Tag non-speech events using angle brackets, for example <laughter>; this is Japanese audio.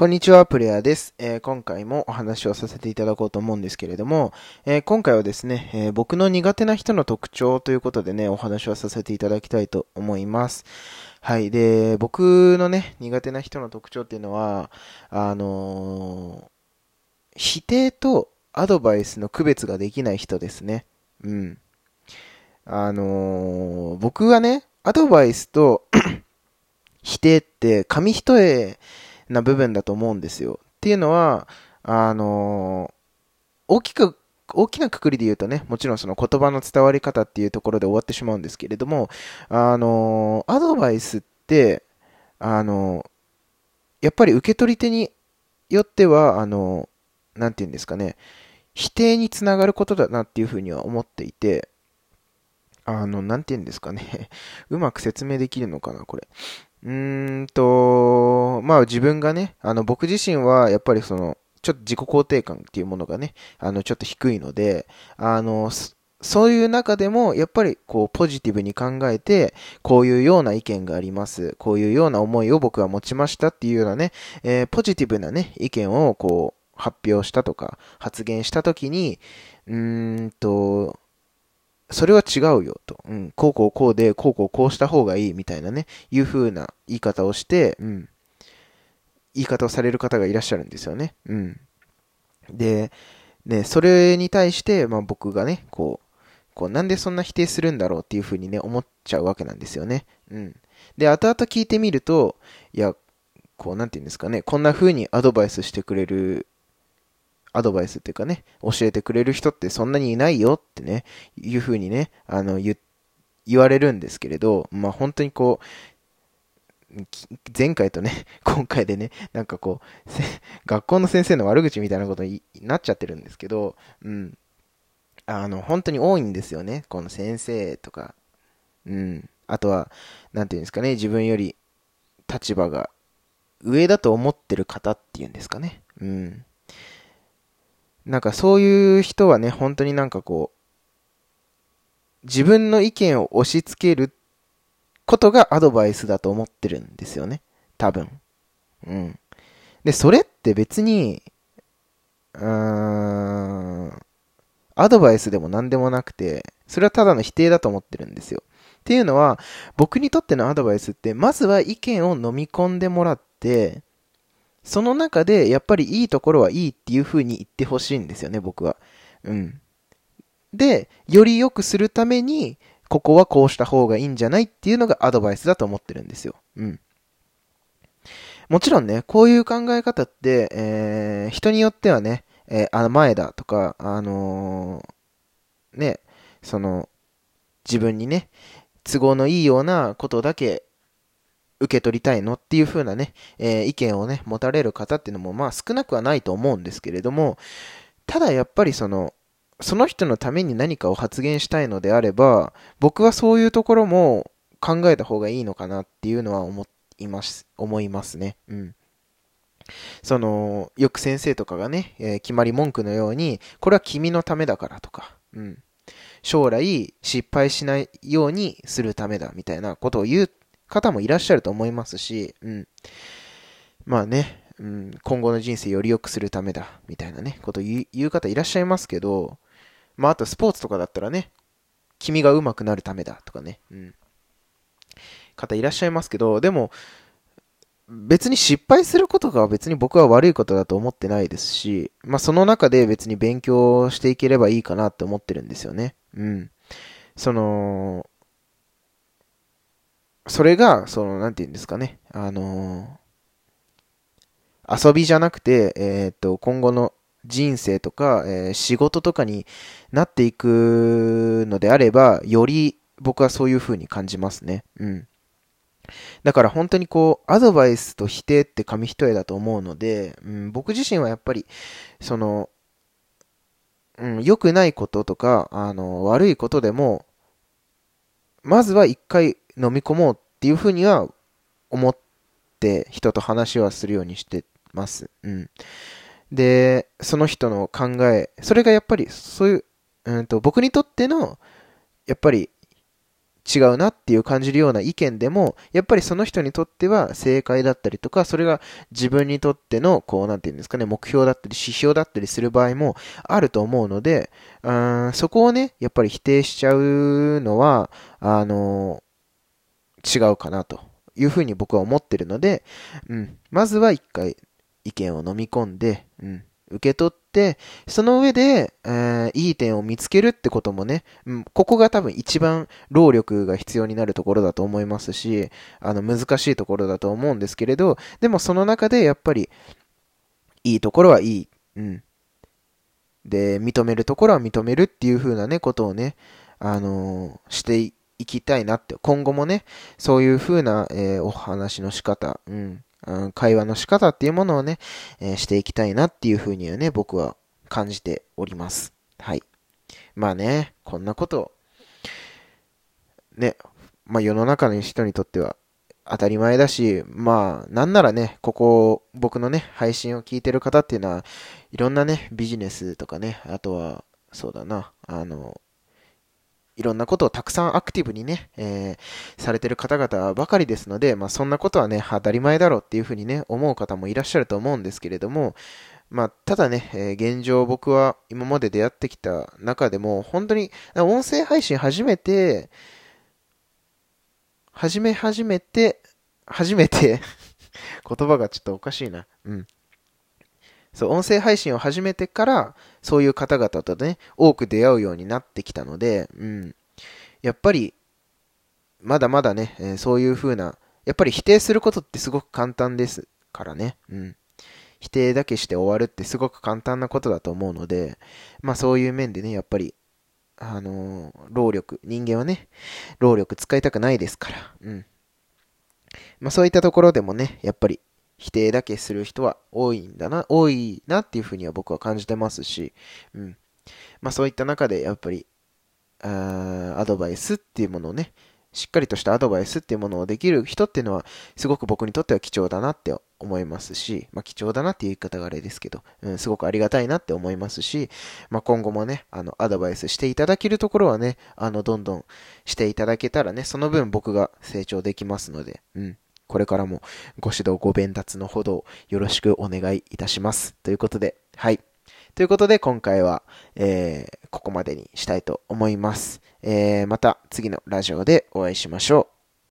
こんにちは、プレイヤーです、えー、今回もお話をさせていただこうと思うんですけれども、えー、今回はですね、えー、僕の苦手な人の特徴ということでね、お話をさせていただきたいと思います。はい。で、僕のね、苦手な人の特徴っていうのは、あの否定とアドバイスの区別ができない人ですね。うん。あの僕はね、アドバイスと <coughs> 否定って紙一重な部分だと思うんですよ。っていうのは、あの大きく、大きなくくりで言うとね、もちろんその言葉の伝わり方っていうところで終わってしまうんですけれども、あのアドバイスって、あのやっぱり受け取り手によっては、あのなんて言うんですかね、否定につながることだなっていうふうには思っていて、あの、なんて言うんですかね。<laughs> うまく説明できるのかな、これ。うーんと、まあ自分がね、あの僕自身はやっぱりその、ちょっと自己肯定感っていうものがね、あのちょっと低いので、あの、そういう中でも、やっぱりこう、ポジティブに考えて、こういうような意見があります。こういうような思いを僕は持ちましたっていうようなね、えー、ポジティブなね、意見をこう、発表したとか、発言したときに、うーんと、それは違うよと。うん、こうこうこうで、こうこうこうした方がいいみたいなね、いう風な言い方をして、うん、言い方をされる方がいらっしゃるんですよね。うん。で、ね、それに対して、まあ僕がね、こう、こうなんでそんな否定するんだろうっていう風にね、思っちゃうわけなんですよね。うん。で、後々聞いてみると、いや、こう、なんて言うんですかね、こんな風にアドバイスしてくれるアドバイスっていうかね、教えてくれる人ってそんなにいないよってね、いう風にね、あの、言、言われるんですけれど、まあ本当にこう、前回とね、<laughs> 今回でね、なんかこう、学校の先生の悪口みたいなことになっちゃってるんですけど、うん。あの、本当に多いんですよね。この先生とか。うん。あとは、なんていうんですかね、自分より立場が上だと思ってる方っていうんですかね。うん。なんかそういう人はね、本当になんかこう、自分の意見を押し付けることがアドバイスだと思ってるんですよね。多分。うん。で、それって別に、うーん、アドバイスでも何でもなくて、それはただの否定だと思ってるんですよ。っていうのは、僕にとってのアドバイスって、まずは意見を飲み込んでもらって、その中で、やっぱりいいところはいいっていう風に言ってほしいんですよね、僕は。うん。で、より良くするために、ここはこうした方がいいんじゃないっていうのがアドバイスだと思ってるんですよ。うん。もちろんね、こういう考え方って、えー、人によってはね、えー、あの前だとか、あのー、ね、その、自分にね、都合のいいようなことだけ受け取りたいのっていう風なね、えー、意見をね、持たれる方っていうのもまあ少なくはないと思うんですけれども、ただやっぱりその、その人のために何かを発言したいのであれば、僕はそういうところも考えた方がいいのかなっていうのは思います、思いますね。うん。その、よく先生とかがね、えー、決まり文句のように、これは君のためだからとか、うん。将来失敗しないようにするためだみたいなことを言う方もいらっしゃると思いますし、うん。まあね、うん、今後の人生より良くするためだ、みたいなね、こと言う方いらっしゃいますけど、まああとスポーツとかだったらね、君が上手くなるためだ、とかね、うん。方いらっしゃいますけど、でも、別に失敗することが別に僕は悪いことだと思ってないですし、まあその中で別に勉強していければいいかなって思ってるんですよね。うん。その、それが、その、なんて言うんですかね、あのー、遊びじゃなくて、えっ、と、今後の人生とか、えー、仕事とかになっていくのであれば、より僕はそういう風に感じますね。うん。だから本当にこう、アドバイスと否定って紙一重だと思うので、うん、僕自身はやっぱり、その、うん、良くないこととか、あの、悪いことでも、まずは一回飲み込もうっていうふうには思って人と話はするようにしてます。うん。で、その人の考え、それがやっぱりそういう、うんと僕にとっての、やっぱり違うなっていう感じるような意見でも、やっぱりその人にとっては正解だったりとか、それが自分にとっての、こう、なんていうんですかね、目標だったり指標だったりする場合もあると思うので、うんそこをね、やっぱり否定しちゃうのは、あの、違うかなというふうに僕は思ってるので、うん、まずは一回意見を飲み込んで、うん、受け取って、その上で、えー、いい点を見つけるってこともね、うん、ここが多分一番労力が必要になるところだと思いますし、あの、難しいところだと思うんですけれど、でもその中でやっぱり、いいところはいい。うん。で、認めるところは認めるっていう風なね、ことをね、あのー、していきたいなって、今後もね、そういう風な、えー、お話の仕方、うん、会話の仕方っていうものをね、えー、していきたいなっていうふうにはね、僕は感じております。はい。まあね、こんなこと、ね、まあ世の中の人にとっては当たり前だし、まあ、なんならね、ここ、僕のね、配信を聞いてる方っていうのは、いろんなね、ビジネスとかね、あとは、そうだな、あの、いろんなことをたくさんアクティブにね、えー、されてる方々ばかりですので、まあそんなことはね、当たり前だろうっていうふうにね、思う方もいらっしゃると思うんですけれども、まあ、ただね、えー、現状僕は今まで出会ってきた中でも、本当に、音声配信初めて、始め始めて、初めて <laughs> 言葉がちょっとおかしいな。うん。そう、音声配信を始めてから、そういう方々とね、多く出会うようになってきたので、うん。やっぱり、まだまだね、えー、そういう風な、やっぱり否定することってすごく簡単ですからね。うん。否定だけして終わるってすごく簡単なことだと思うので、まあそういう面でね、やっぱり、あのー、労力、人間はね、労力使いたくないですから、うん。まあそういったところでもね、やっぱり否定だけする人は多いんだな、多いなっていうふうには僕は感じてますし、うん。まあそういった中でやっぱり、あアドバイスっていうものをね、しっかりとしたアドバイスっていうものをできる人っていうのは、すごく僕にとっては貴重だなって思いますし、まあ貴重だなっていう言い方があれですけど、うん、すごくありがたいなって思いますし、まあ今後もね、あの、アドバイスしていただけるところはね、あの、どんどんしていただけたらね、その分僕が成長できますので、うん。これからもご指導、ご弁達のほどよろしくお願いいたします。ということで、はい。ということで、今回は、えー、ここまでにしたいと思います。えー、また次のラジオでお会いしましょう。